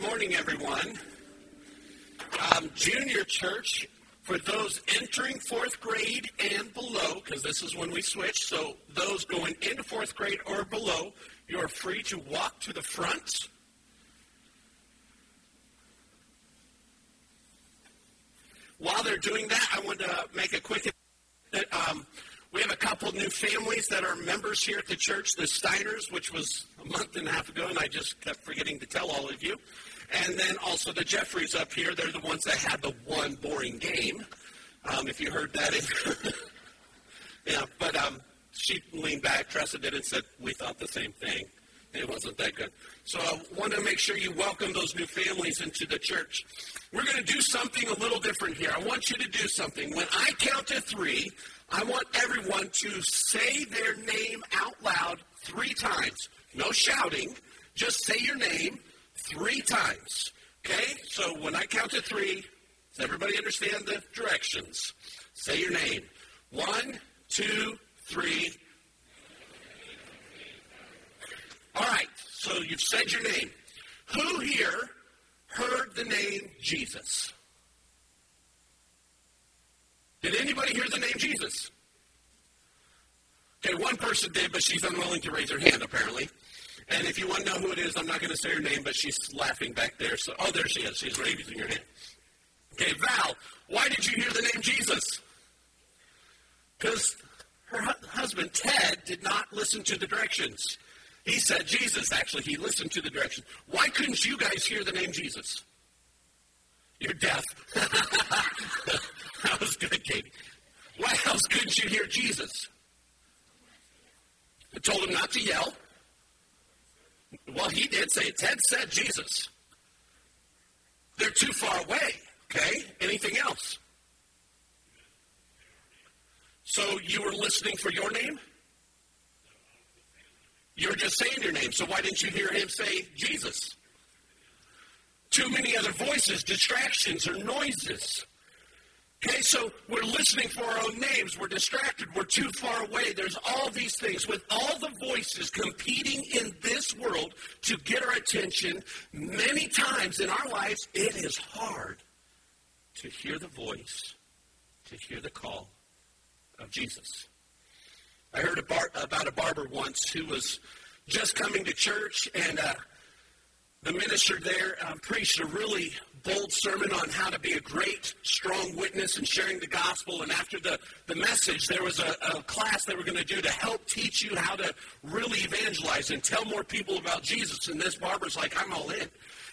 Good morning, everyone. Um, junior church, for those entering fourth grade and below, because this is when we switch, so those going into fourth grade or below, you're free to walk to the front. While they're doing that, I want to make a quick. Um, we have a couple new families that are members here at the church, the Steiners, which was a month and a half ago, and I just kept forgetting to tell all of you. And then also the Jeffreys up here, they're the ones that had the one boring game. Um, if you heard that. yeah, but um, she leaned back, Tressa did, and said, We thought the same thing. It wasn't that good. So I want to make sure you welcome those new families into the church. We're going to do something a little different here. I want you to do something. When I count to three, I want everyone to say their name out loud three times. No shouting, just say your name three times. Okay? So when I count to three, does everybody understand the directions? Say your name. One, two, three. All right, so you've said your name. Who here heard the name Jesus? Did anybody hear the name Jesus? Okay, one person did, but she's unwilling to raise her hand, apparently. And if you want to know who it is, I'm not going to say her name, but she's laughing back there. So, oh, there she is. She's raising her hand. Okay, Val, why did you hear the name Jesus? Because her hu- husband, Ted, did not listen to the directions. He said Jesus, actually. He listened to the directions. Why couldn't you guys hear the name Jesus? You're deaf. that was good, Katie. Why else couldn't you hear Jesus? I told him not to yell. Well, he did say. Ted said Jesus. They're too far away. Okay? Anything else? So you were listening for your name? You were just saying your name. So why didn't you hear him say Jesus? Too many other voices, distractions, or noises. Okay, so we're listening for our own names. We're distracted. We're too far away. There's all these things. With all the voices competing in this world to get our attention, many times in our lives, it is hard to hear the voice, to hear the call of Jesus. I heard a bar- about a barber once who was just coming to church, and uh, the minister there um, preached a really bold sermon on how to be a great, strong witness and sharing the gospel. And after the, the message, there was a, a class they were going to do to help teach you how to really evangelize and tell more people about Jesus. And this barber's like, I'm all in.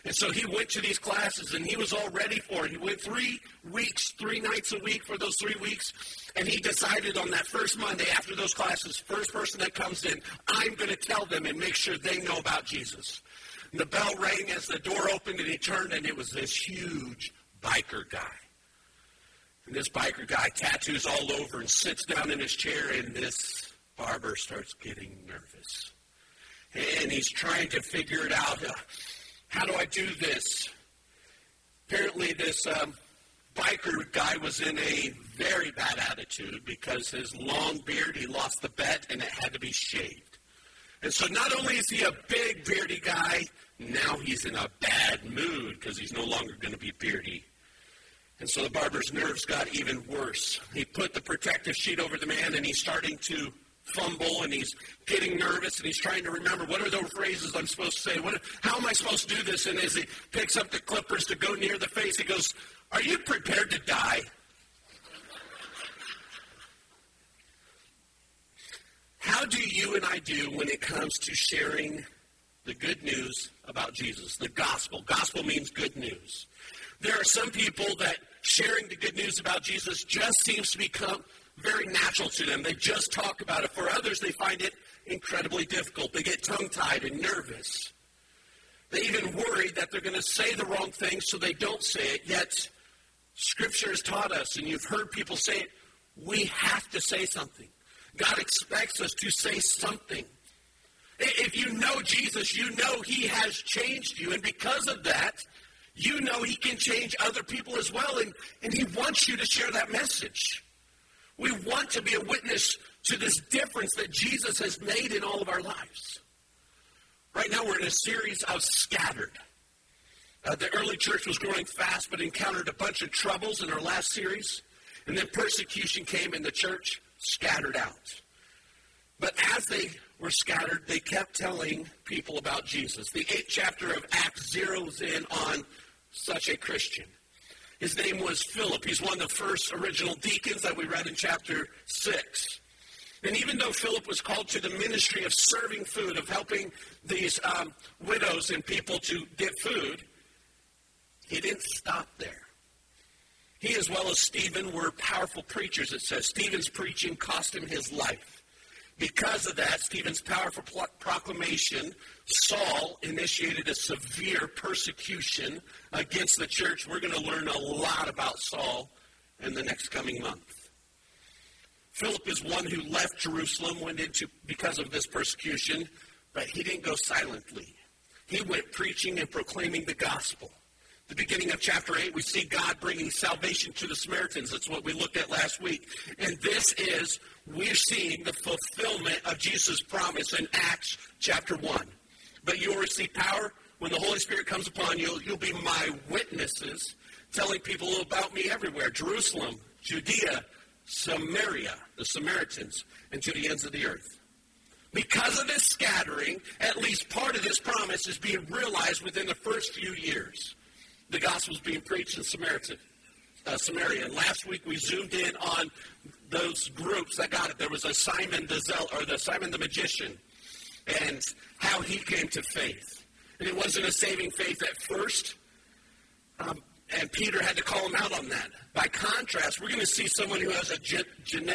And so he went to these classes and he was all ready for it. He went three weeks, three nights a week for those three weeks. And he decided on that first Monday after those classes, first person that comes in, I'm going to tell them and make sure they know about Jesus. The bell rang as the door opened and he turned and it was this huge biker guy. And this biker guy tattoos all over and sits down in his chair and this barber starts getting nervous. And he's trying to figure it out. Uh, how do I do this? Apparently this um, biker guy was in a very bad attitude because his long beard, he lost the bet and it had to be shaved. And so not only is he a big beardy guy, now he's in a bad mood because he's no longer going to be beardy. And so the barber's nerves got even worse. He put the protective sheet over the man and he's starting to fumble and he's getting nervous and he's trying to remember what are those phrases I'm supposed to say? What, how am I supposed to do this? And as he picks up the clippers to go near the face, he goes, Are you prepared to die? How do you and I do when it comes to sharing the good news about Jesus, the gospel? Gospel means good news. There are some people that sharing the good news about Jesus just seems to become very natural to them. They just talk about it. For others, they find it incredibly difficult. They get tongue tied and nervous. They even worry that they're going to say the wrong thing, so they don't say it. Yet, Scripture has taught us, and you've heard people say it, we have to say something. God expects us to say something. If you know Jesus, you know He has changed you. And because of that, you know He can change other people as well. And, and He wants you to share that message. We want to be a witness to this difference that Jesus has made in all of our lives. Right now, we're in a series of scattered. Uh, the early church was growing fast, but encountered a bunch of troubles in our last series. And then persecution came, in the church scattered out. But as they were scattered, they kept telling people about Jesus. The eighth chapter of Acts zeroes in on such a Christian. His name was Philip. He's one of the first original deacons that we read in chapter 6. And even though Philip was called to the ministry of serving food, of helping these um, widows and people to get food, he didn't stop there. He, as well as Stephen, were powerful preachers, it says. Stephen's preaching cost him his life. Because of that, Stephen's powerful proclamation, Saul initiated a severe persecution against the church. We're going to learn a lot about Saul in the next coming month. Philip is one who left Jerusalem, went into because of this persecution, but he didn't go silently. He went preaching and proclaiming the gospel the beginning of chapter 8, we see God bringing salvation to the Samaritans. That's what we looked at last week. And this is, we're seeing the fulfillment of Jesus' promise in Acts chapter 1. But you will receive power when the Holy Spirit comes upon you. You'll be my witnesses, telling people about me everywhere Jerusalem, Judea, Samaria, the Samaritans, and to the ends of the earth. Because of this scattering, at least part of this promise is being realized within the first few years the gospel is being preached in Samaritan, uh, Samaria. And last week we zoomed in on those groups that got it. There was a Simon the Zeal, or the Simon the magician, and how he came to faith. And it wasn't a saving faith at first. Um, and Peter had to call him out on that. By contrast, we're going to see someone who has a gen-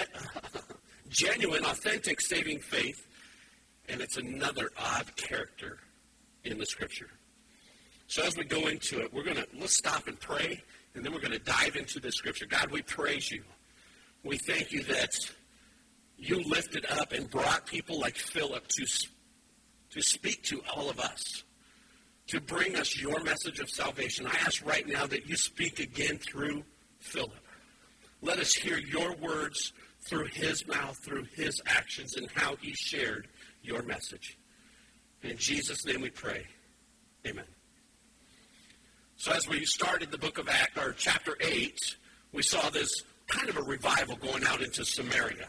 genuine, authentic saving faith, and it's another odd character in the scripture. So as we go into it, we're going to let's stop and pray, and then we're going to dive into the scripture. God, we praise you. We thank you that you lifted up and brought people like Philip to, to speak to all of us, to bring us your message of salvation. I ask right now that you speak again through Philip. Let us hear your words through his mouth, through his actions, and how he shared your message. In Jesus' name we pray. Amen. So as we started the book of Acts, or chapter 8, we saw this kind of a revival going out into Samaria.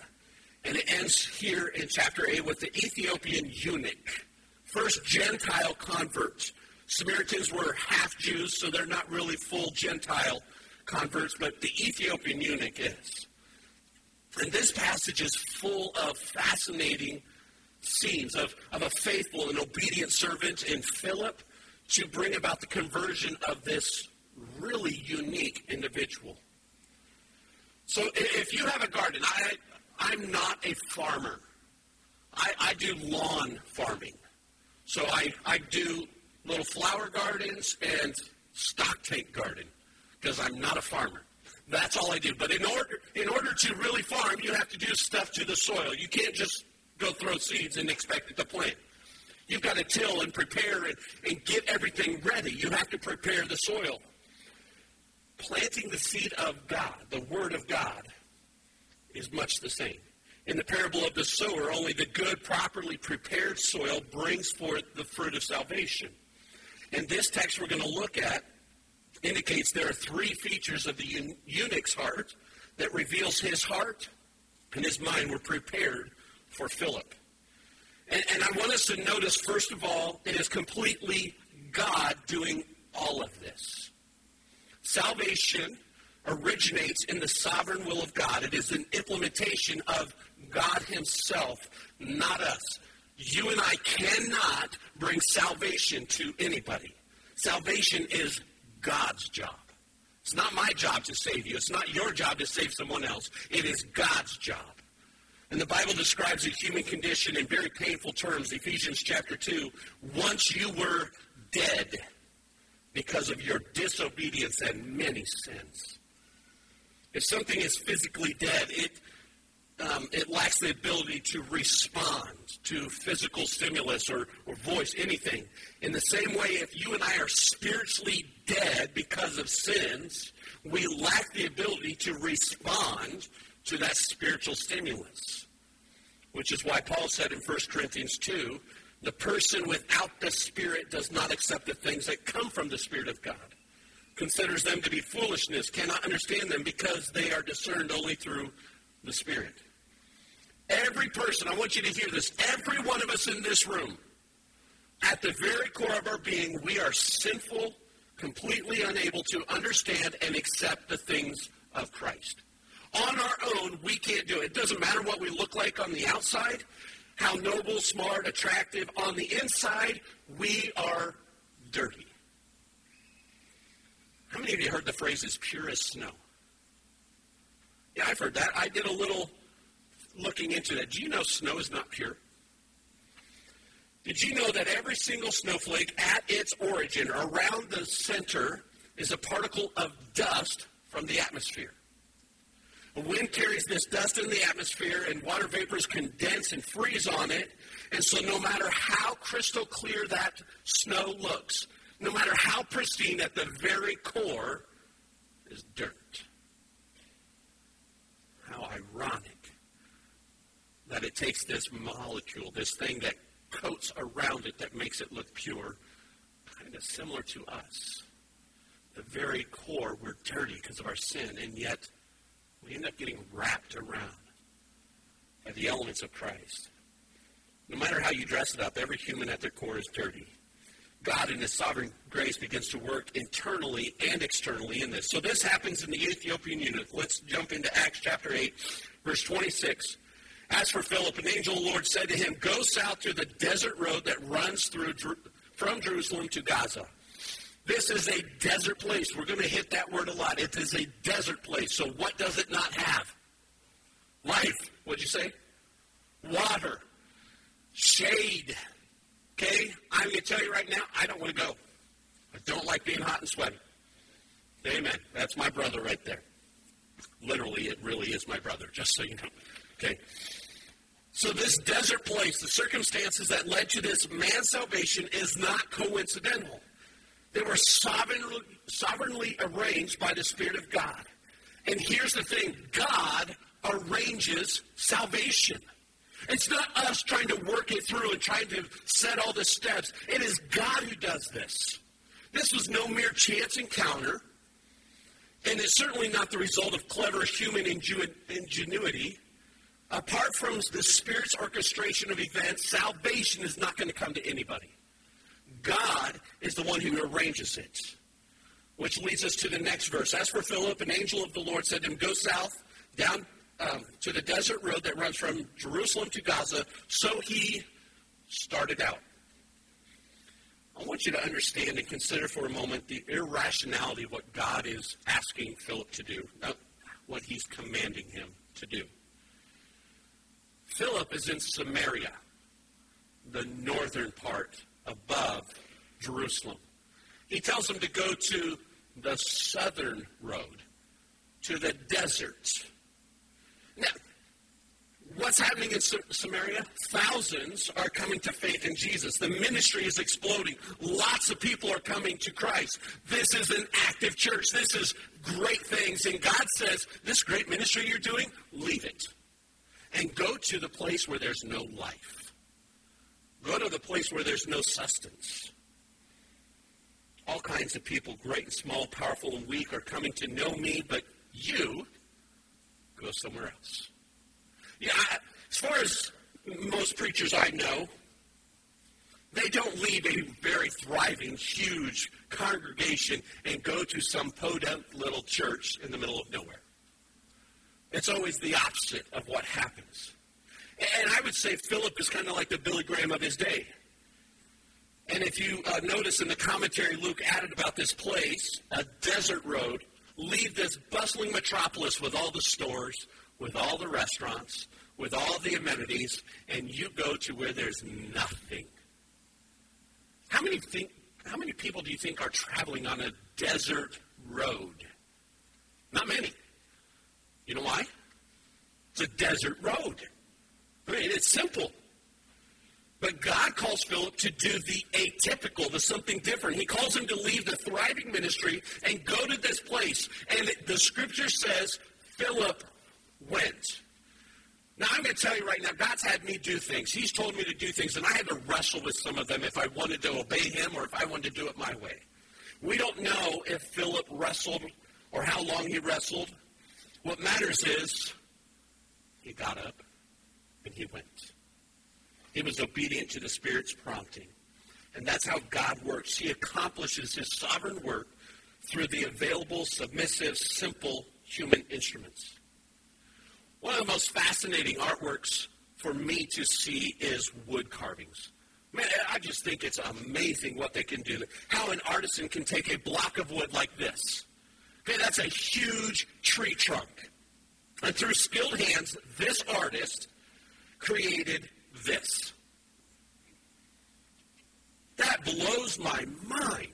And it ends here in chapter 8 with the Ethiopian eunuch, first Gentile convert. Samaritans were half Jews, so they're not really full Gentile converts, but the Ethiopian eunuch is. And this passage is full of fascinating scenes of, of a faithful and obedient servant in Philip to bring about the conversion of this really unique individual. So if you have a garden, I, I'm not a farmer. I, I do lawn farming. So I, I do little flower gardens and stock tank garden because I'm not a farmer. That's all I do. But in order in order to really farm, you have to do stuff to the soil. You can't just go throw seeds and expect it to plant. You've got to till and prepare and, and get everything ready. You have to prepare the soil. Planting the seed of God, the Word of God, is much the same. In the parable of the sower, only the good, properly prepared soil brings forth the fruit of salvation. And this text we're going to look at indicates there are three features of the eunuch's heart that reveals his heart and his mind were prepared for Philip. And, and I want us to notice, first of all, it is completely God doing all of this. Salvation originates in the sovereign will of God. It is an implementation of God Himself, not us. You and I cannot bring salvation to anybody. Salvation is God's job. It's not my job to save you. It's not your job to save someone else. It is God's job. And the Bible describes the human condition in very painful terms. Ephesians chapter 2. Once you were dead because of your disobedience and many sins. If something is physically dead, it, um, it lacks the ability to respond to physical stimulus or, or voice anything. In the same way, if you and I are spiritually dead because of sins, we lack the ability to respond to that spiritual stimulus which is why Paul said in 1 Corinthians 2 The person without the Spirit does not accept the things that come from the Spirit of God, considers them to be foolishness, cannot understand them because they are discerned only through the Spirit. Every person, I want you to hear this, every one of us in this room, at the very core of our being, we are sinful, completely unable to understand and accept the things of Christ. On our own, we can't do it. It doesn't matter what we look like on the outside, how noble, smart, attractive. On the inside, we are dirty. How many of you heard the phrase "as pure as snow"? Yeah, I've heard that. I did a little looking into that. Do you know snow is not pure? Did you know that every single snowflake at its origin, around the center, is a particle of dust from the atmosphere? The wind carries this dust in the atmosphere, and water vapors condense and freeze on it. And so, no matter how crystal clear that snow looks, no matter how pristine, at the very core is dirt. How ironic that it takes this molecule, this thing that coats around it that makes it look pure, kind of similar to us. The very core, we're dirty because of our sin, and yet we end up getting wrapped around by the elements of Christ. No matter how you dress it up, every human at their core is dirty. God, in His sovereign grace, begins to work internally and externally in this. So this happens in the Ethiopian eunuch. Let's jump into Acts chapter 8, verse 26. As for Philip, an angel of the Lord said to him, Go south through the desert road that runs through from Jerusalem to Gaza. This is a desert place. We're going to hit that word a lot. It is a desert place. So what does it not have? Life. What'd you say? Water. Shade. Okay? I'm going to tell you right now, I don't want to go. I don't like being hot and sweaty. Amen. That's my brother right there. Literally, it really is my brother, just so you know. Okay. So this desert place, the circumstances that led to this man's salvation is not coincidental. They were sovereignly, sovereignly arranged by the Spirit of God. And here's the thing God arranges salvation. It's not us trying to work it through and trying to set all the steps. It is God who does this. This was no mere chance encounter, and it's certainly not the result of clever human ingenuity. Apart from the Spirit's orchestration of events, salvation is not going to come to anybody. God is the one who arranges it. Which leads us to the next verse. As for Philip, an angel of the Lord said to him, Go south down um, to the desert road that runs from Jerusalem to Gaza. So he started out. I want you to understand and consider for a moment the irrationality of what God is asking Philip to do, not what he's commanding him to do. Philip is in Samaria, the northern part above Jerusalem. He tells them to go to the southern road, to the desert. Now, what's happening in Samaria? Thousands are coming to faith in Jesus. The ministry is exploding. Lots of people are coming to Christ. This is an active church. This is great things. And God says, this great ministry you're doing, leave it. And go to the place where there's no life. Go to the place where there's no sustenance. All kinds of people, great and small, powerful and weak, are coming to know me, but you go somewhere else. Yeah, I, as far as most preachers I know, they don't leave a very thriving, huge congregation and go to some podunk little church in the middle of nowhere. It's always the opposite of what happens. And I would say Philip is kind of like the Billy Graham of his day. And if you uh, notice in the commentary Luke added about this place, a desert road, leave this bustling metropolis with all the stores, with all the restaurants, with all the amenities, and you go to where there's nothing. How many think how many people do you think are traveling on a desert road? Not many. You know why? It's a desert road. I mean, it's simple. But God calls Philip to do the atypical, the something different. He calls him to leave the thriving ministry and go to this place. And the scripture says Philip went. Now, I'm going to tell you right now, God's had me do things. He's told me to do things, and I had to wrestle with some of them if I wanted to obey Him or if I wanted to do it my way. We don't know if Philip wrestled or how long he wrestled. What matters is he got up and he went. He was obedient to the Spirit's prompting. And that's how God works. He accomplishes his sovereign work through the available, submissive, simple human instruments. One of the most fascinating artworks for me to see is wood carvings. Man, I just think it's amazing what they can do. How an artisan can take a block of wood like this. Okay, that's a huge tree trunk. And through skilled hands, this artist created this. That blows my mind.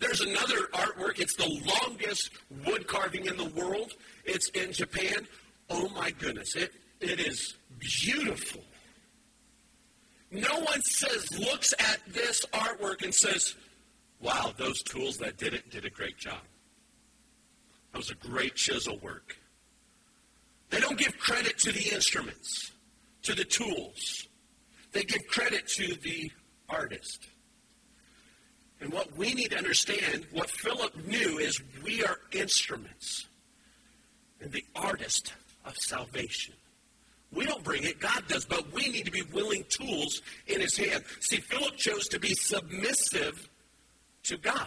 There's another artwork. It's the longest wood carving in the world. It's in Japan. Oh my goodness, it, it is beautiful. No one says, looks at this artwork and says, wow, those tools that did it did a great job. That was a great chisel work. They don't give credit to the instruments, to the tools. They give credit to the artist. And what we need to understand, what Philip knew, is we are instruments and the artist of salvation. We don't bring it, God does, but we need to be willing tools in his hand. See, Philip chose to be submissive to God.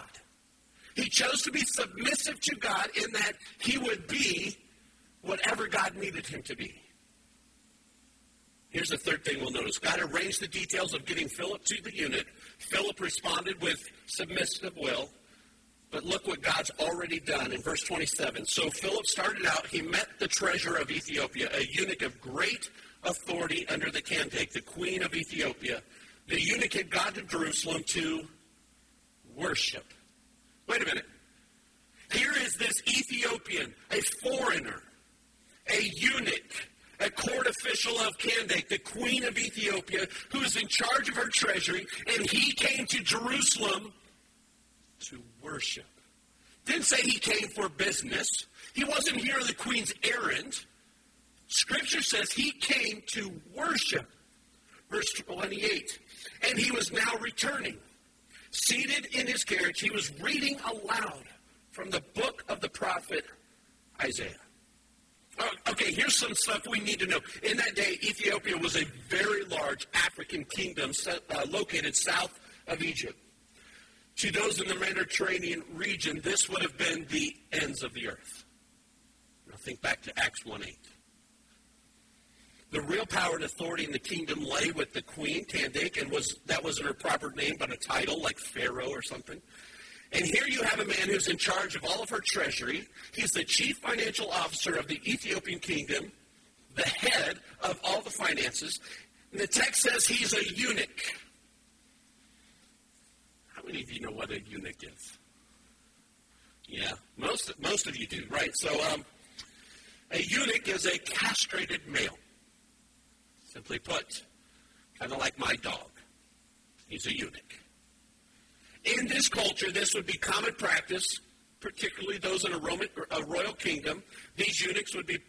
He chose to be submissive to God in that he would be whatever God needed him to be. Here's the third thing we'll notice God arranged the details of getting Philip to the eunuch. Philip responded with submissive will. But look what God's already done in verse 27. So Philip started out, he met the treasurer of Ethiopia, a eunuch of great authority under the Candake, the queen of Ethiopia. The eunuch had gone to Jerusalem to worship. Wait a minute. Here is this Ethiopian, a foreigner, a eunuch, a court official of Candake, the queen of Ethiopia, who is in charge of her treasury, and he came to Jerusalem to worship. Didn't say he came for business. He wasn't here on the queen's errand. Scripture says he came to worship. Verse 28. And he was now returning. Seated in his carriage, he was reading aloud from the book of the prophet Isaiah. Oh, okay, here's some stuff we need to know. In that day, Ethiopia was a very large African kingdom uh, located south of Egypt. To those in the Mediterranean region, this would have been the ends of the earth. Now think back to Acts 1 8. The real power and authority in the kingdom lay with the queen, Candake, and was that wasn't her proper name, but a title like Pharaoh or something. And here you have a man who's in charge of all of her treasury. He's the chief financial officer of the Ethiopian kingdom, the head of all the finances. And the text says he's a eunuch. How many of you know what a eunuch is? Yeah, most most of you do, right? So, um, a eunuch is a castrated male. Simply put, kind of like my dog. He's a eunuch. In this culture, this would be common practice, particularly those in a, Roman, a royal kingdom. These eunuchs would be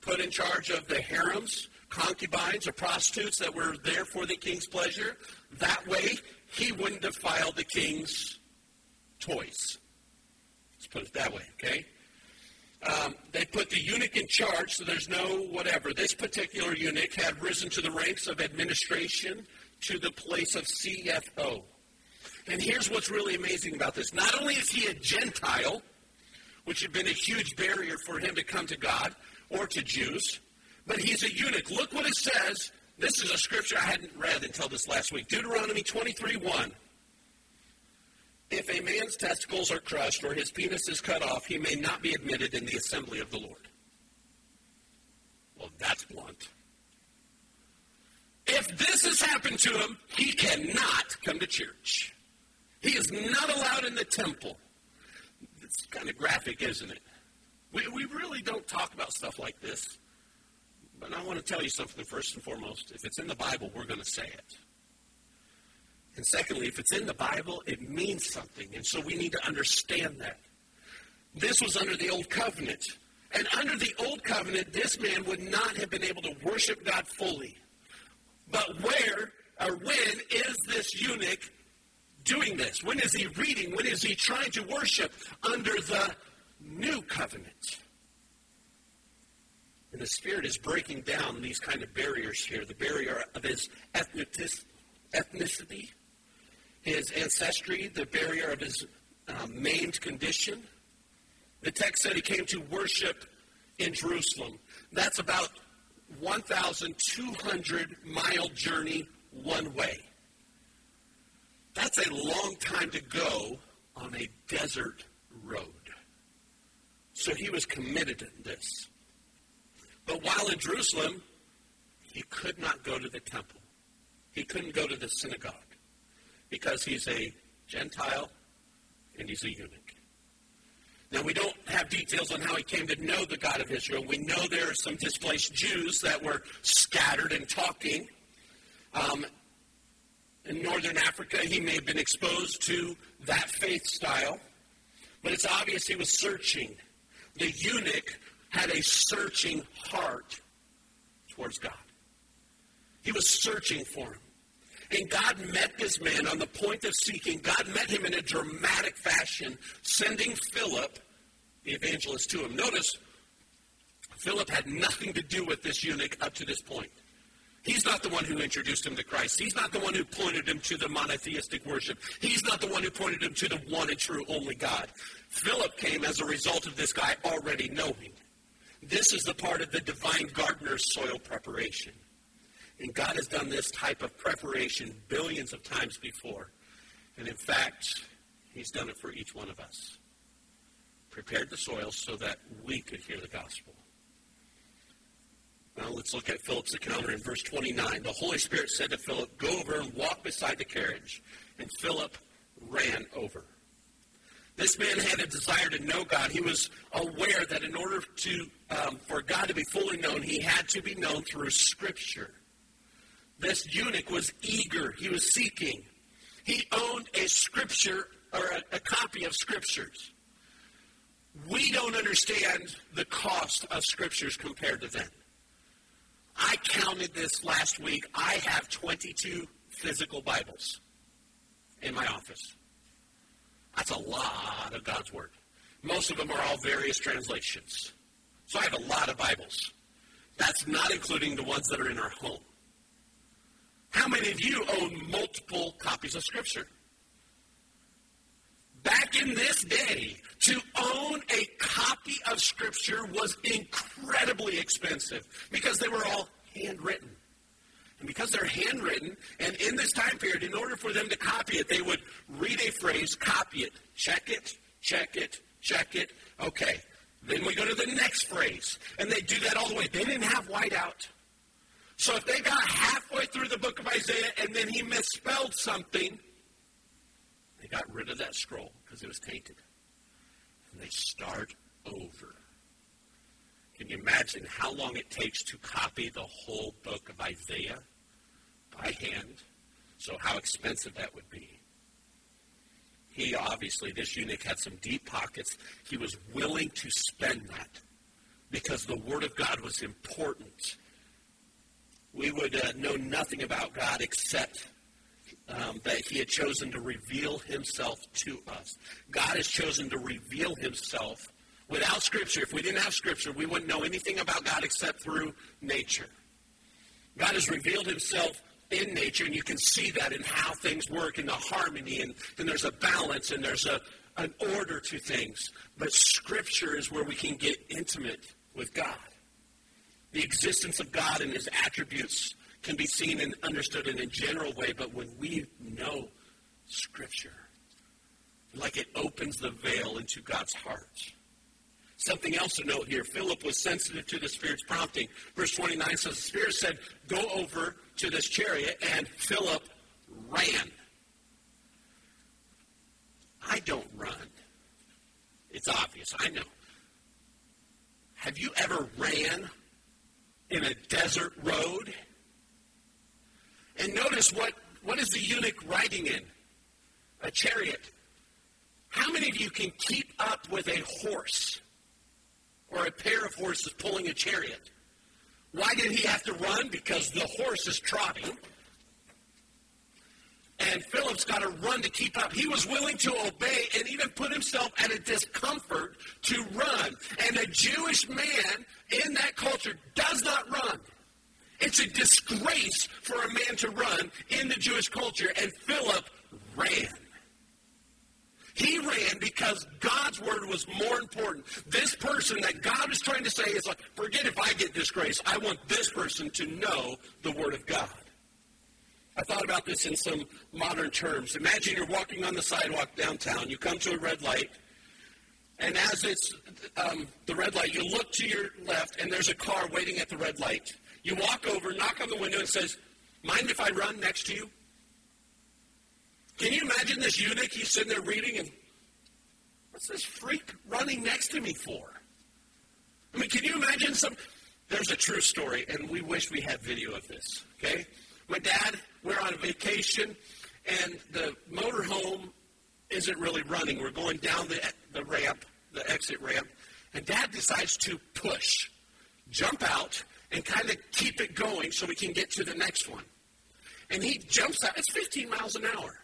put in charge of the harems, concubines, or prostitutes that were there for the king's pleasure. That way, he wouldn't defile the king's toys. Let's put it that way, okay? Um, they put the eunuch in charge, so there's no whatever. This particular eunuch had risen to the ranks of administration to the place of CFO. And here's what's really amazing about this. Not only is he a Gentile, which had been a huge barrier for him to come to God or to Jews, but he's a eunuch. Look what it says. This is a scripture I hadn't read until this last week. Deuteronomy 23 1. If a man's testicles are crushed or his penis is cut off, he may not be admitted in the assembly of the Lord. Well, that's blunt. If this has happened to him, he cannot come to church. He is not allowed in the temple. It's kind of graphic, isn't it? We, we really don't talk about stuff like this. But I want to tell you something first and foremost. If it's in the Bible, we're going to say it. And secondly, if it's in the Bible, it means something. And so we need to understand that. This was under the old covenant. And under the old covenant, this man would not have been able to worship God fully. But where or when is this eunuch doing this? When is he reading? When is he trying to worship under the new covenant? And the Spirit is breaking down these kind of barriers here the barrier of his ethnicity, his ancestry, the barrier of his um, maimed condition. The text said he came to worship in Jerusalem. That's about 1,200 mile journey one way. That's a long time to go on a desert road. So he was committed to this. But while in Jerusalem, he could not go to the temple. He couldn't go to the synagogue because he's a Gentile and he's a eunuch. Now, we don't have details on how he came to know the God of Israel. We know there are some displaced Jews that were scattered and talking. Um, in northern Africa, he may have been exposed to that faith style, but it's obvious he was searching. The eunuch had a searching heart towards God. He was searching for him. And God met this man on the point of seeking. God met him in a dramatic fashion, sending Philip, the evangelist, to him. Notice, Philip had nothing to do with this eunuch up to this point. He's not the one who introduced him to Christ. He's not the one who pointed him to the monotheistic worship. He's not the one who pointed him to the one and true only God. Philip came as a result of this guy already knowing. This is the part of the divine gardener's soil preparation. And God has done this type of preparation billions of times before. And in fact, He's done it for each one of us. Prepared the soil so that we could hear the gospel. Now let's look at Philip's encounter in verse 29. The Holy Spirit said to Philip, Go over and walk beside the carriage. And Philip ran over. This man had a desire to know God. He was aware that in order to um, for God to be fully known, he had to be known through Scripture. This eunuch was eager. He was seeking. He owned a scripture or a, a copy of scriptures. We don't understand the cost of scriptures compared to them. I counted this last week. I have 22 physical Bibles in my office. That's a lot of God's Word. Most of them are all various translations. So I have a lot of Bibles. That's not including the ones that are in our home. How many of you own multiple copies of Scripture? Back in this day, to own a copy of Scripture was incredibly expensive because they were all handwritten. And because they're handwritten, and in this time period, in order for them to copy it, they would read a phrase, copy it, check it, check it, check it. Okay. Then we go to the next phrase. And they do that all the way. They didn't have whiteout. So if they got halfway through the book of Isaiah and then he misspelled something, got rid of that scroll because it was tainted. And they start over. Can you imagine how long it takes to copy the whole book of Isaiah by hand? So, how expensive that would be. He obviously, this eunuch had some deep pockets. He was willing to spend that because the Word of God was important. We would uh, know nothing about God except um, that He had chosen to reveal Himself to us. God has chosen to reveal Himself Without Scripture, if we didn't have Scripture, we wouldn't know anything about God except through nature. God has revealed himself in nature, and you can see that in how things work, in the harmony, and, and there's a balance, and there's a, an order to things. But Scripture is where we can get intimate with God. The existence of God and his attributes can be seen and understood in a general way, but when we know Scripture, like it opens the veil into God's heart. Something else to note here Philip was sensitive to the Spirit's prompting. Verse 29 says, The Spirit said, Go over to this chariot, and Philip ran. I don't run. It's obvious, I know. Have you ever ran in a desert road? And notice what, what is the eunuch riding in? A chariot. How many of you can keep up with a horse? or a pair of horses pulling a chariot. Why did he have to run? Because the horse is trotting. And Philip's got to run to keep up. He was willing to obey and even put himself at a discomfort to run. And a Jewish man in that culture does not run. It's a disgrace for a man to run in the Jewish culture. And Philip ran. He ran because God's word was more important. This person that God is trying to say is like, forget if I get disgrace. I want this person to know the word of God. I thought about this in some modern terms. Imagine you're walking on the sidewalk downtown. You come to a red light, and as it's um, the red light, you look to your left, and there's a car waiting at the red light. You walk over, knock on the window, and says, "Mind if I run next to you?" Can you imagine this eunuch? He's sitting there reading, and what's this freak running next to me for? I mean, can you imagine some? There's a true story, and we wish we had video of this. Okay, my dad, we're on a vacation, and the motorhome isn't really running. We're going down the the ramp, the exit ramp, and Dad decides to push, jump out, and kind of keep it going so we can get to the next one. And he jumps out. It's 15 miles an hour.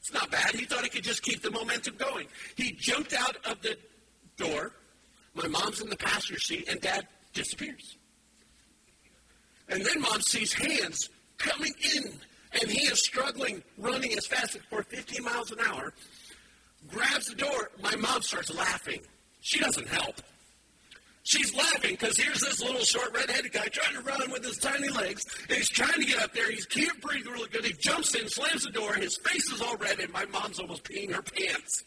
It's not bad. He thought he could just keep the momentum going. He jumped out of the door. My mom's in the passenger seat, and dad disappears. And then mom sees hands coming in, and he is struggling, running as fast as for 15 miles an hour. Grabs the door. My mom starts laughing. She doesn't help. She's laughing because here's this little short red-headed guy trying to run with his tiny legs, and he's trying to get up there. He can't breathe really good. He jumps in, slams the door. And his face is all red, and my mom's almost peeing her pants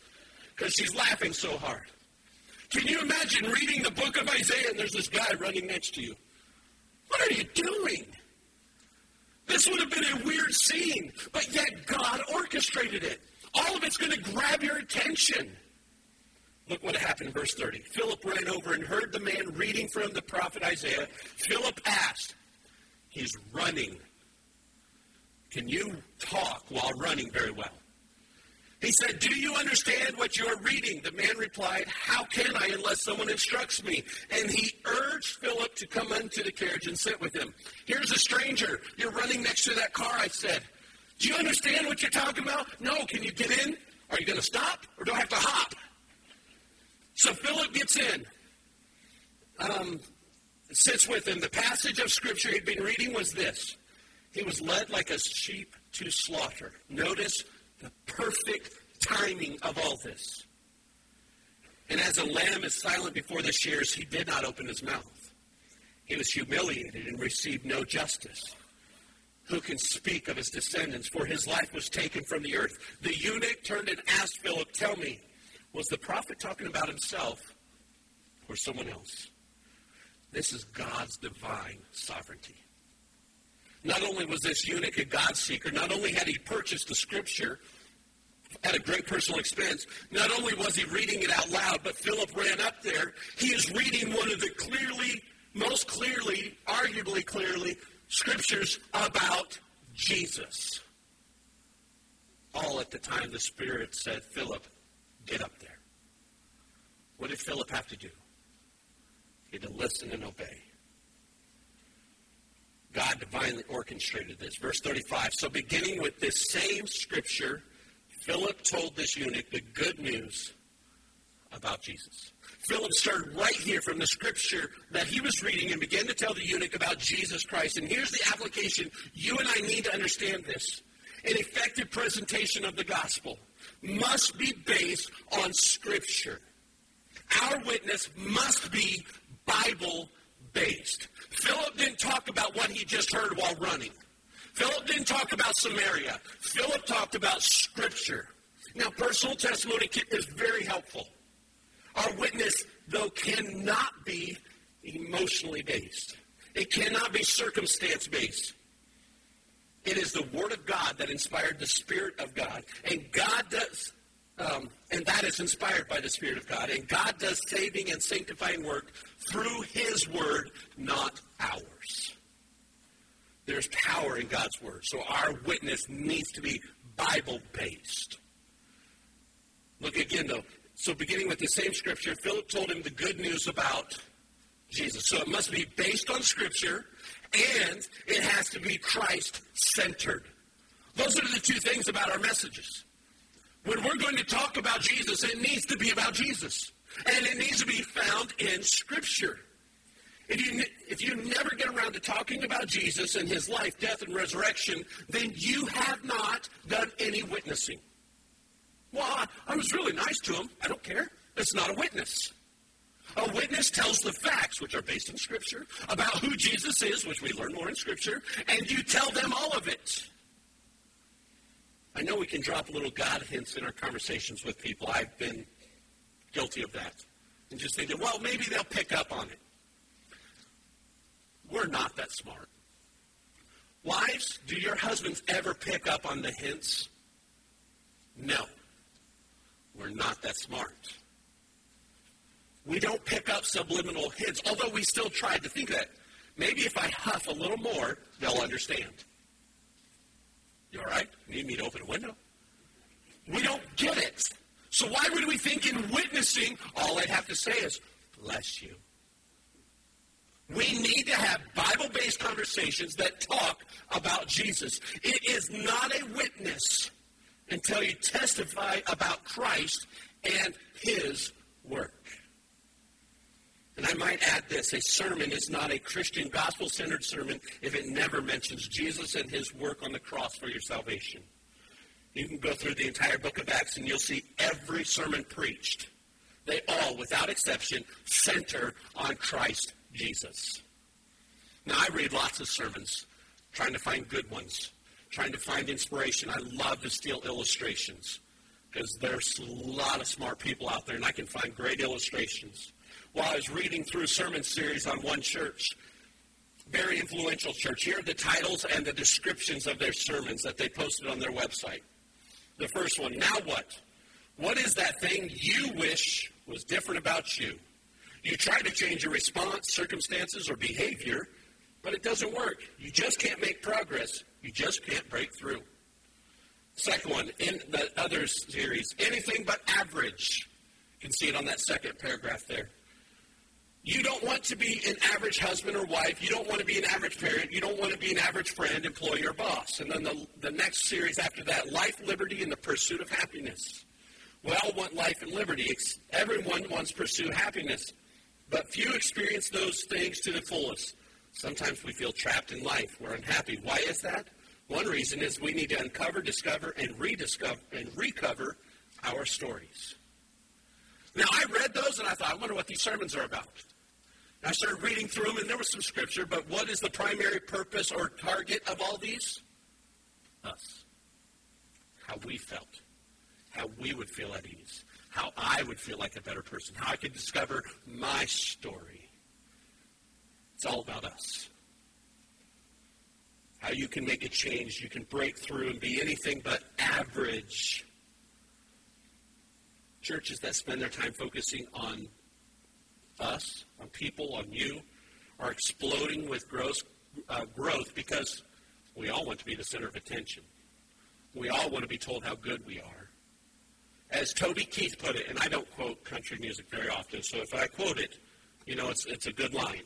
because she's laughing so hard. Can you imagine reading the book of Isaiah and there's this guy running next to you? What are you doing? This would have been a weird scene, but yet God orchestrated it. All of it's going to grab your attention. Look what happened in verse 30. Philip ran over and heard the man reading from the prophet Isaiah. Philip asked, He's running. Can you talk while running very well? He said, Do you understand what you're reading? The man replied, How can I unless someone instructs me? And he urged Philip to come into the carriage and sit with him. Here's a stranger. You're running next to that car, I said. Do you understand what you're talking about? No. Can you get in? Are you going to stop? Or do I have to hop? So Philip gets in, um, sits with him. The passage of Scripture he'd been reading was this He was led like a sheep to slaughter. Notice the perfect timing of all this. And as a lamb is silent before the shears, he did not open his mouth. He was humiliated and received no justice. Who can speak of his descendants? For his life was taken from the earth. The eunuch turned and asked Philip, Tell me, was the prophet talking about himself or someone else? This is God's divine sovereignty. Not only was this eunuch a God seeker, not only had he purchased the scripture at a great personal expense, not only was he reading it out loud, but Philip ran up there. He is reading one of the clearly, most clearly, arguably clearly, scriptures about Jesus. All at the time the Spirit said, Philip, get up there. What did Philip have to do? He had to listen and obey. God divinely orchestrated this. Verse 35. So, beginning with this same scripture, Philip told this eunuch the good news about Jesus. Philip started right here from the scripture that he was reading and began to tell the eunuch about Jesus Christ. And here's the application. You and I need to understand this. An effective presentation of the gospel must be based on Scripture. Our witness must be Bible based. Philip didn't talk about what he just heard while running. Philip didn't talk about Samaria. Philip talked about Scripture. Now, personal testimony is very helpful. Our witness, though, cannot be emotionally based. It cannot be circumstance based. It is the Word of God that inspired the Spirit of God. And God does, um, and that is inspired by the Spirit of God. And God does saving and sanctifying work through His Word, not ours. There's power in God's Word. So our witness needs to be Bible based. Look again, though. So, beginning with the same scripture, Philip told him the good news about Jesus. So, it must be based on scripture and it has to be Christ centered. Those are the two things about our messages. When we're going to talk about Jesus, it needs to be about Jesus. And it needs to be found in Scripture. If you, if you never get around to talking about Jesus and his life, death, and resurrection, then you have not done any witnessing. Well, I, I was really nice to him. I don't care. It's not a witness. A witness tells the facts, which are based in Scripture, about who Jesus is, which we learn more in Scripture, and you tell them all of it. I know we can drop little God hints in our conversations with people. I've been guilty of that. And just thinking, well, maybe they'll pick up on it. We're not that smart. Wives, do your husbands ever pick up on the hints? No. We're not that smart. We don't pick up subliminal hints, although we still try to think that. Maybe if I huff a little more, they'll understand. You all right? Need me to open a window? We don't get it. So why would we think in witnessing, all I'd have to say is, bless you. We need to have Bible based conversations that talk about Jesus. It is not a witness until you testify about Christ and his work. And I might add this a sermon is not a Christian gospel centered sermon if it never mentions Jesus and his work on the cross for your salvation. You can go through the entire book of Acts and you'll see every sermon preached. They all, without exception, center on Christ Jesus. Now, I read lots of sermons, trying to find good ones, trying to find inspiration. I love to steal illustrations because there's a lot of smart people out there, and I can find great illustrations. While I was reading through a sermon series on one church, very influential church, here are the titles and the descriptions of their sermons that they posted on their website. The first one, now what? What is that thing you wish was different about you? You try to change your response, circumstances, or behavior, but it doesn't work. You just can't make progress. You just can't break through. Second one, in the other series, anything but average. You can see it on that second paragraph there. You don't want to be an average husband or wife. You don't want to be an average parent. You don't want to be an average friend, employee, or boss. And then the, the next series after that, life, liberty, and the pursuit of happiness. We all want life and liberty. Everyone wants to pursue happiness, but few experience those things to the fullest. Sometimes we feel trapped in life. We're unhappy. Why is that? One reason is we need to uncover, discover, and rediscover and recover our stories. Now I read those and I thought, I wonder what these sermons are about. I started reading through them, and there was some scripture, but what is the primary purpose or target of all these? Us. How we felt. How we would feel at ease. How I would feel like a better person. How I could discover my story. It's all about us. How you can make a change. You can break through and be anything but average. Churches that spend their time focusing on us, on people, on you, are exploding with gross, uh, growth because we all want to be the center of attention. We all want to be told how good we are. As Toby Keith put it, and I don't quote country music very often, so if I quote it, you know it's, it's a good line.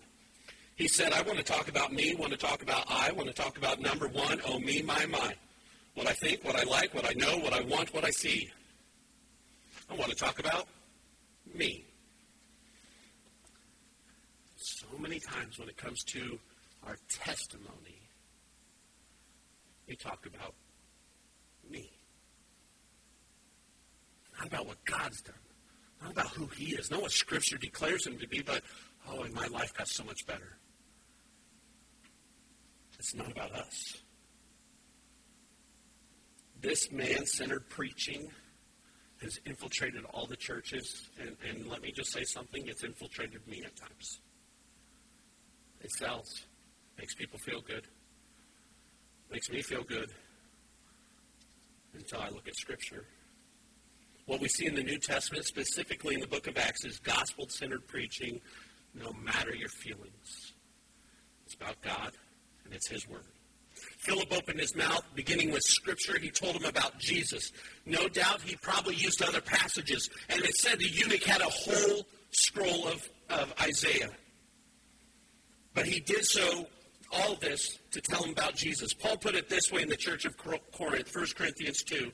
He said, I want to talk about me, want to talk about I, want to talk about number one, oh me, my, my. What I think, what I like, what I know, what I want, what I see. I want to talk about me many times when it comes to our testimony, we talk about me. Not about what God's done. Not about who He is. Not what Scripture declares Him to be, but, oh, and my life got so much better. It's not about us. This man centered preaching has infiltrated all the churches. And, and let me just say something it's infiltrated me at times. It sells. Makes people feel good. Makes me feel good until I look at Scripture. What we see in the New Testament, specifically in the book of Acts, is gospel centered preaching, no matter your feelings. It's about God, and it's His Word. Philip opened his mouth, beginning with scripture. He told him about Jesus. No doubt he probably used other passages. And it said the eunuch had a whole scroll of, of Isaiah. But he did so, all this, to tell him about Jesus. Paul put it this way in the church of Corinth, 1 Corinthians 2.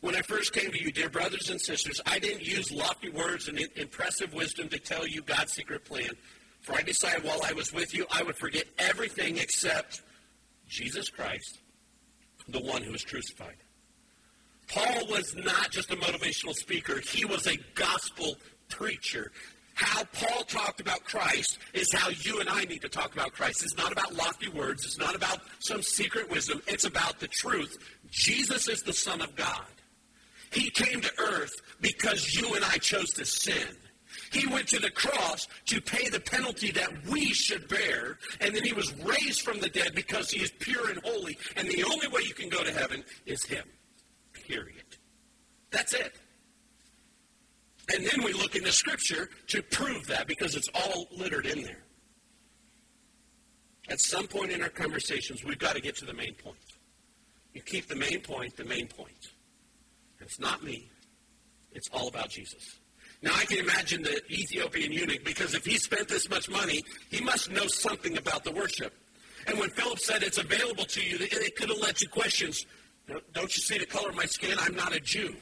When I first came to you, dear brothers and sisters, I didn't use lofty words and impressive wisdom to tell you God's secret plan. For I decided while I was with you, I would forget everything except Jesus Christ, the one who was crucified. Paul was not just a motivational speaker, he was a gospel preacher. How Paul talked about Christ is how you and I need to talk about Christ. It's not about lofty words, it's not about some secret wisdom, it's about the truth. Jesus is the Son of God. He came to earth because you and I chose to sin. He went to the cross to pay the penalty that we should bear, and then he was raised from the dead because he is pure and holy, and the only way you can go to heaven is him. Period. That's it. And then we look in the scripture to prove that because it's all littered in there. At some point in our conversations, we've got to get to the main point. You keep the main point the main point. It's not me. It's all about Jesus. Now, I can imagine the Ethiopian eunuch because if he spent this much money, he must know something about the worship. And when Philip said it's available to you, it could have led to questions. Don't you see the color of my skin? I'm not a Jew.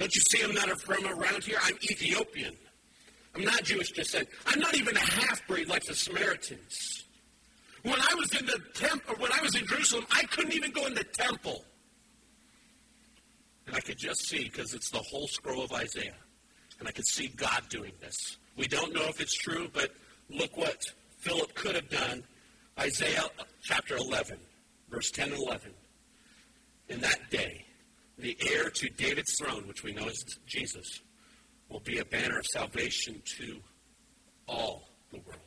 Don't you see I'm not from around here? I'm Ethiopian. I'm not Jewish descent. I'm not even a half breed like the Samaritans. When I was in the temple, when I was in Jerusalem, I couldn't even go in the temple. And I could just see because it's the whole scroll of Isaiah. And I could see God doing this. We don't know if it's true, but look what Philip could have done. Isaiah chapter 11, verse 10 and 11. In that day, the heir to David's throne, which we know is Jesus, will be a banner of salvation to all the world.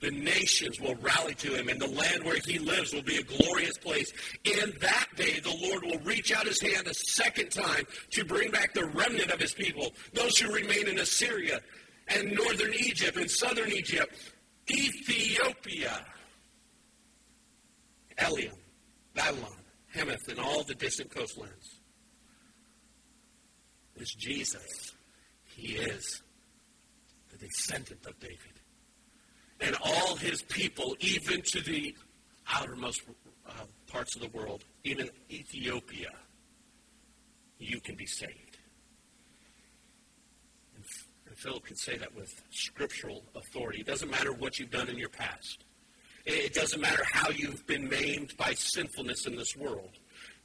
The nations will rally to him, and the land where he lives will be a glorious place. In that day, the Lord will reach out his hand a second time to bring back the remnant of his people, those who remain in Assyria and northern Egypt and southern Egypt, Ethiopia, Eliam, Babylon, Hamath, and all the distant coastlands. It's Jesus. He is the descendant of David and all his people, even to the outermost uh, parts of the world, even Ethiopia, you can be saved. And, and Philip can say that with scriptural authority. It doesn't matter what you've done in your past. It doesn't matter how you've been maimed by sinfulness in this world.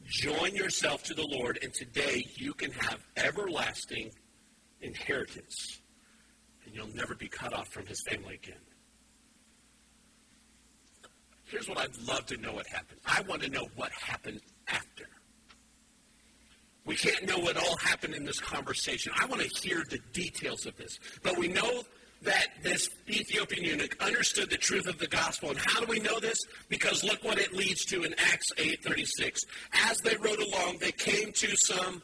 Join yourself to the Lord, and today you can have everlasting inheritance, and you'll never be cut off from his family again. Here's what I'd love to know what happened. I want to know what happened after. We can't know what all happened in this conversation. I want to hear the details of this. But we know that this Ethiopian eunuch understood the truth of the gospel. And how do we know this? Because look what it leads to in Acts 8:36. As they rode along, they came to some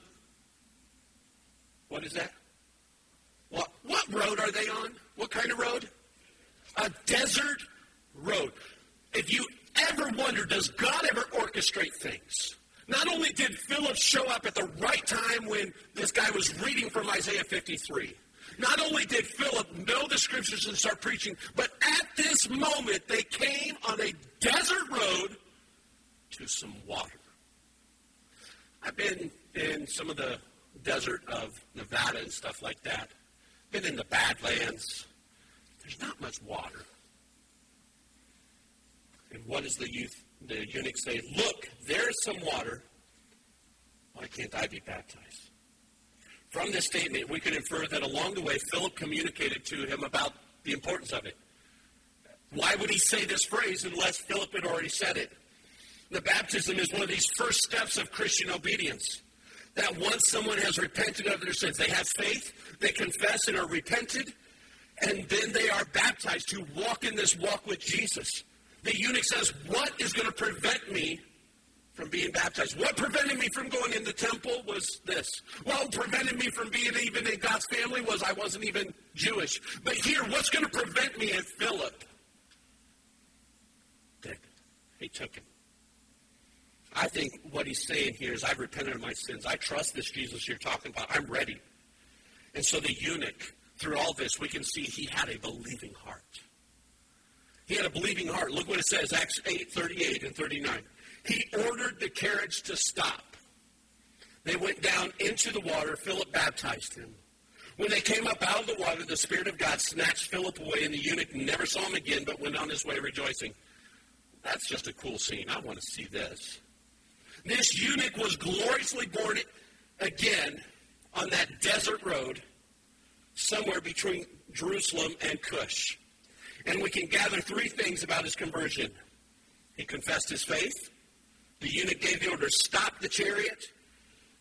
what is that? What what road are they on? What kind of road? A desert road. If you ever wonder, does God ever orchestrate things? Not only did Philip show up at the right time when this guy was reading from Isaiah 53, not only did Philip know the scriptures and start preaching, but at this moment they came on a desert road to some water. I've been in some of the desert of Nevada and stuff like that. Been in the Badlands. There's not much water. And what does the youth, the eunuch say? Look, there's some water. Why can't I be baptized? From this statement, we can infer that along the way, Philip communicated to him about the importance of it. Why would he say this phrase unless Philip had already said it? The baptism is one of these first steps of Christian obedience. That once someone has repented of their sins, they have faith, they confess and are repented, and then they are baptized to walk in this walk with Jesus. The eunuch says, What is going to prevent me from being baptized? What prevented me from going in the temple was this. What prevented me from being even in God's family was I wasn't even Jewish. But here, what's going to prevent me in Philip? He took him. I think what he's saying here is, I've repented of my sins. I trust this Jesus you're talking about. I'm ready. And so the eunuch, through all this, we can see he had a believing heart. He had a believing heart. Look what it says, Acts 8, 38 and 39. He ordered the carriage to stop. They went down into the water. Philip baptized him. When they came up out of the water, the Spirit of God snatched Philip away, and the eunuch never saw him again, but went on his way rejoicing. That's just a cool scene. I want to see this. This eunuch was gloriously born again on that desert road somewhere between Jerusalem and Cush. And we can gather three things about his conversion. He confessed his faith. The eunuch gave the order, stop the chariot.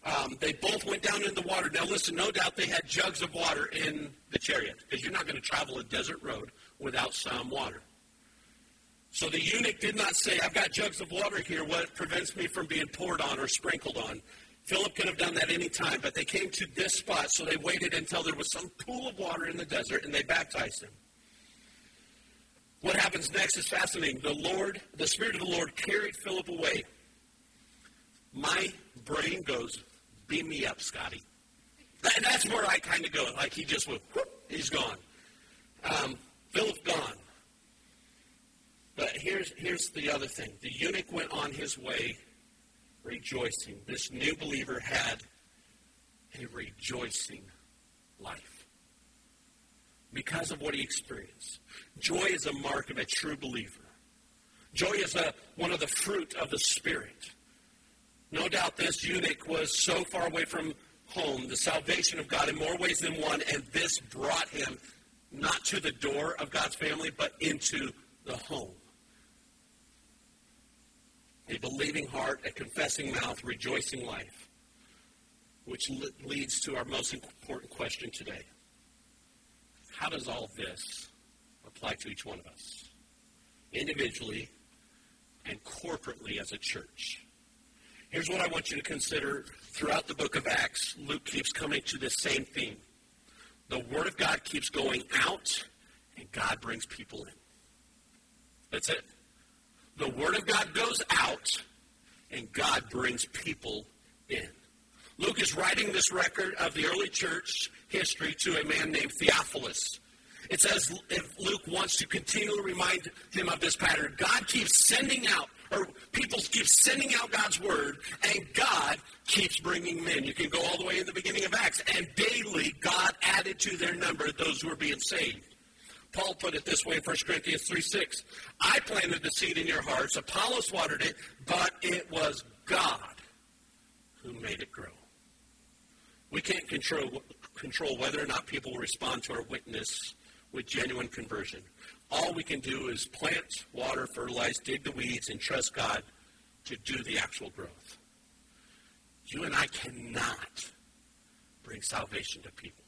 Um, they both went down in the water. Now, listen, no doubt they had jugs of water in the chariot because you're not going to travel a desert road without some water. So the eunuch did not say, I've got jugs of water here. What prevents me from being poured on or sprinkled on? Philip could have done that any time, but they came to this spot, so they waited until there was some pool of water in the desert and they baptized him. What happens next is fascinating. The Lord, the Spirit of the Lord carried Philip away. My brain goes, beam me up, Scotty. And that's where I kind of go. Like he just went, whoop, he's gone. Um, Philip gone. But here's, here's the other thing. The eunuch went on his way rejoicing. This new believer had a rejoicing life because of what he experienced. Joy is a mark of a true believer. Joy is a, one of the fruit of the Spirit. No doubt this eunuch was so far away from home, the salvation of God in more ways than one, and this brought him not to the door of God's family, but into the home. A believing heart, a confessing mouth, rejoicing life, which leads to our most important question today. How does all this apply to each one of us, individually and corporately as a church? Here's what I want you to consider throughout the book of Acts. Luke keeps coming to this same theme. The Word of God keeps going out, and God brings people in. That's it. The Word of God goes out, and God brings people in. Luke is writing this record of the early church history to a man named Theophilus. It says if Luke wants to continually remind him of this pattern, God keeps sending out or people keep sending out God's word, and God keeps bringing men. You can go all the way in the beginning of Acts, and daily God added to their number those who were being saved. Paul put it this way in 1 Corinthians 3 6. I planted the seed in your hearts, Apollos watered it, but it was God who made it grow. We can't control, control whether or not people will respond to our witness with genuine conversion. All we can do is plant, water, fertilize, dig the weeds, and trust God to do the actual growth. You and I cannot bring salvation to people.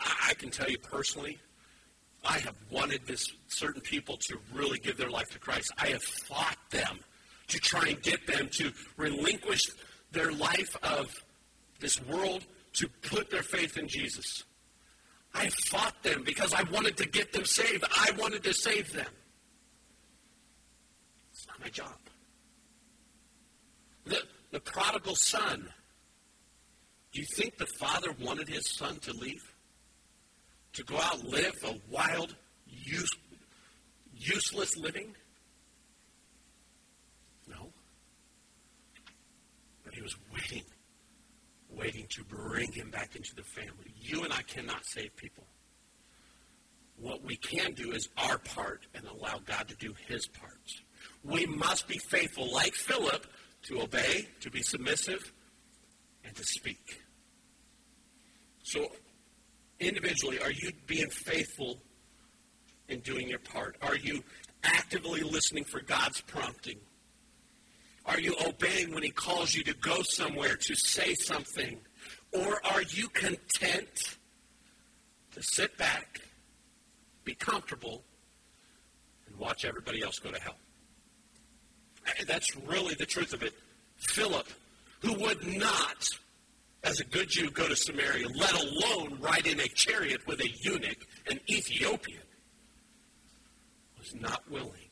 I, I can tell you personally, I have wanted this certain people to really give their life to Christ. I have fought them to try and get them to relinquish their life of this world to put their faith in Jesus. I fought them because I wanted to get them saved. I wanted to save them. It's not my job. The, the prodigal son. Do you think the father wanted his son to leave? To go out and live a wild, use, useless living? No. But he was waiting waiting to bring him back into the family. You and I cannot save people. What we can do is our part and allow God to do his part. We must be faithful, like Philip, to obey, to be submissive, and to speak. So, individually, are you being faithful in doing your part? Are you actively listening for God's prompting? Are you obeying when he calls you to go somewhere, to say something? Or are you content to sit back, be comfortable, and watch everybody else go to hell? That's really the truth of it. Philip, who would not, as a good Jew, go to Samaria, let alone ride in a chariot with a eunuch, an Ethiopian, was not willing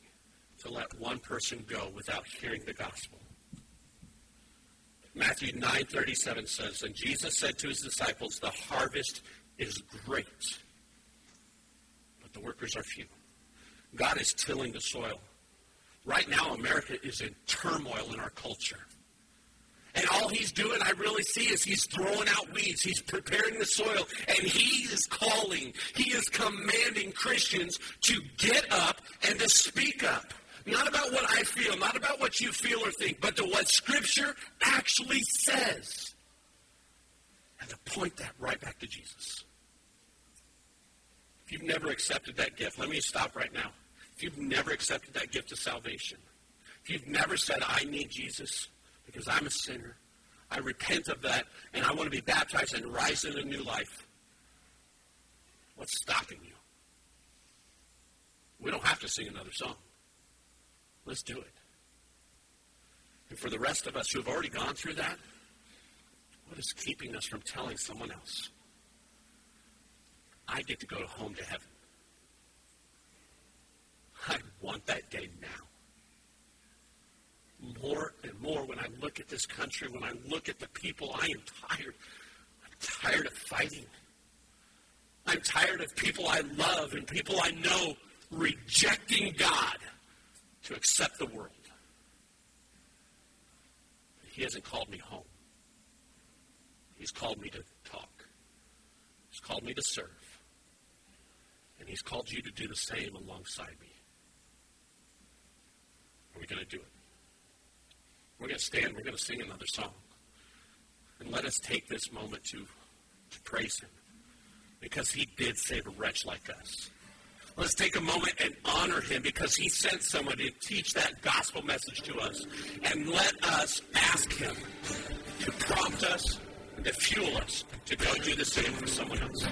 to let one person go without hearing the gospel. Matthew 9:37 says, "And Jesus said to his disciples, the harvest is great, but the workers are few." God is tilling the soil. Right now America is in turmoil in our culture. And all he's doing, I really see, is he's throwing out weeds. He's preparing the soil. And he is calling, he is commanding Christians to get up and to speak up. Not about what I feel, not about what you feel or think, but to what Scripture actually says. And to point that right back to Jesus. If you've never accepted that gift, let me stop right now. If you've never accepted that gift of salvation, if you've never said, I need Jesus, because I'm a sinner. I repent of that, and I want to be baptized and rise in a new life. What's stopping you? We don't have to sing another song. Let's do it. And for the rest of us who have already gone through that, what is keeping us from telling someone else? I get to go home to heaven. I want that day now more and more when I look at this country, when I look at the people, I am tired. I'm tired of fighting. I'm tired of people I love and people I know rejecting God to accept the world. He hasn't called me home. He's called me to talk. He's called me to serve. And he's called you to do the same alongside me. Are we going to do it? We're going to stand. We're going to sing another song. And let us take this moment to, to praise Him because He did save a wretch like us. Let's take a moment and honor Him because He sent someone to teach that gospel message to us. And let us ask Him to prompt us to fuel us to go do the same for someone else.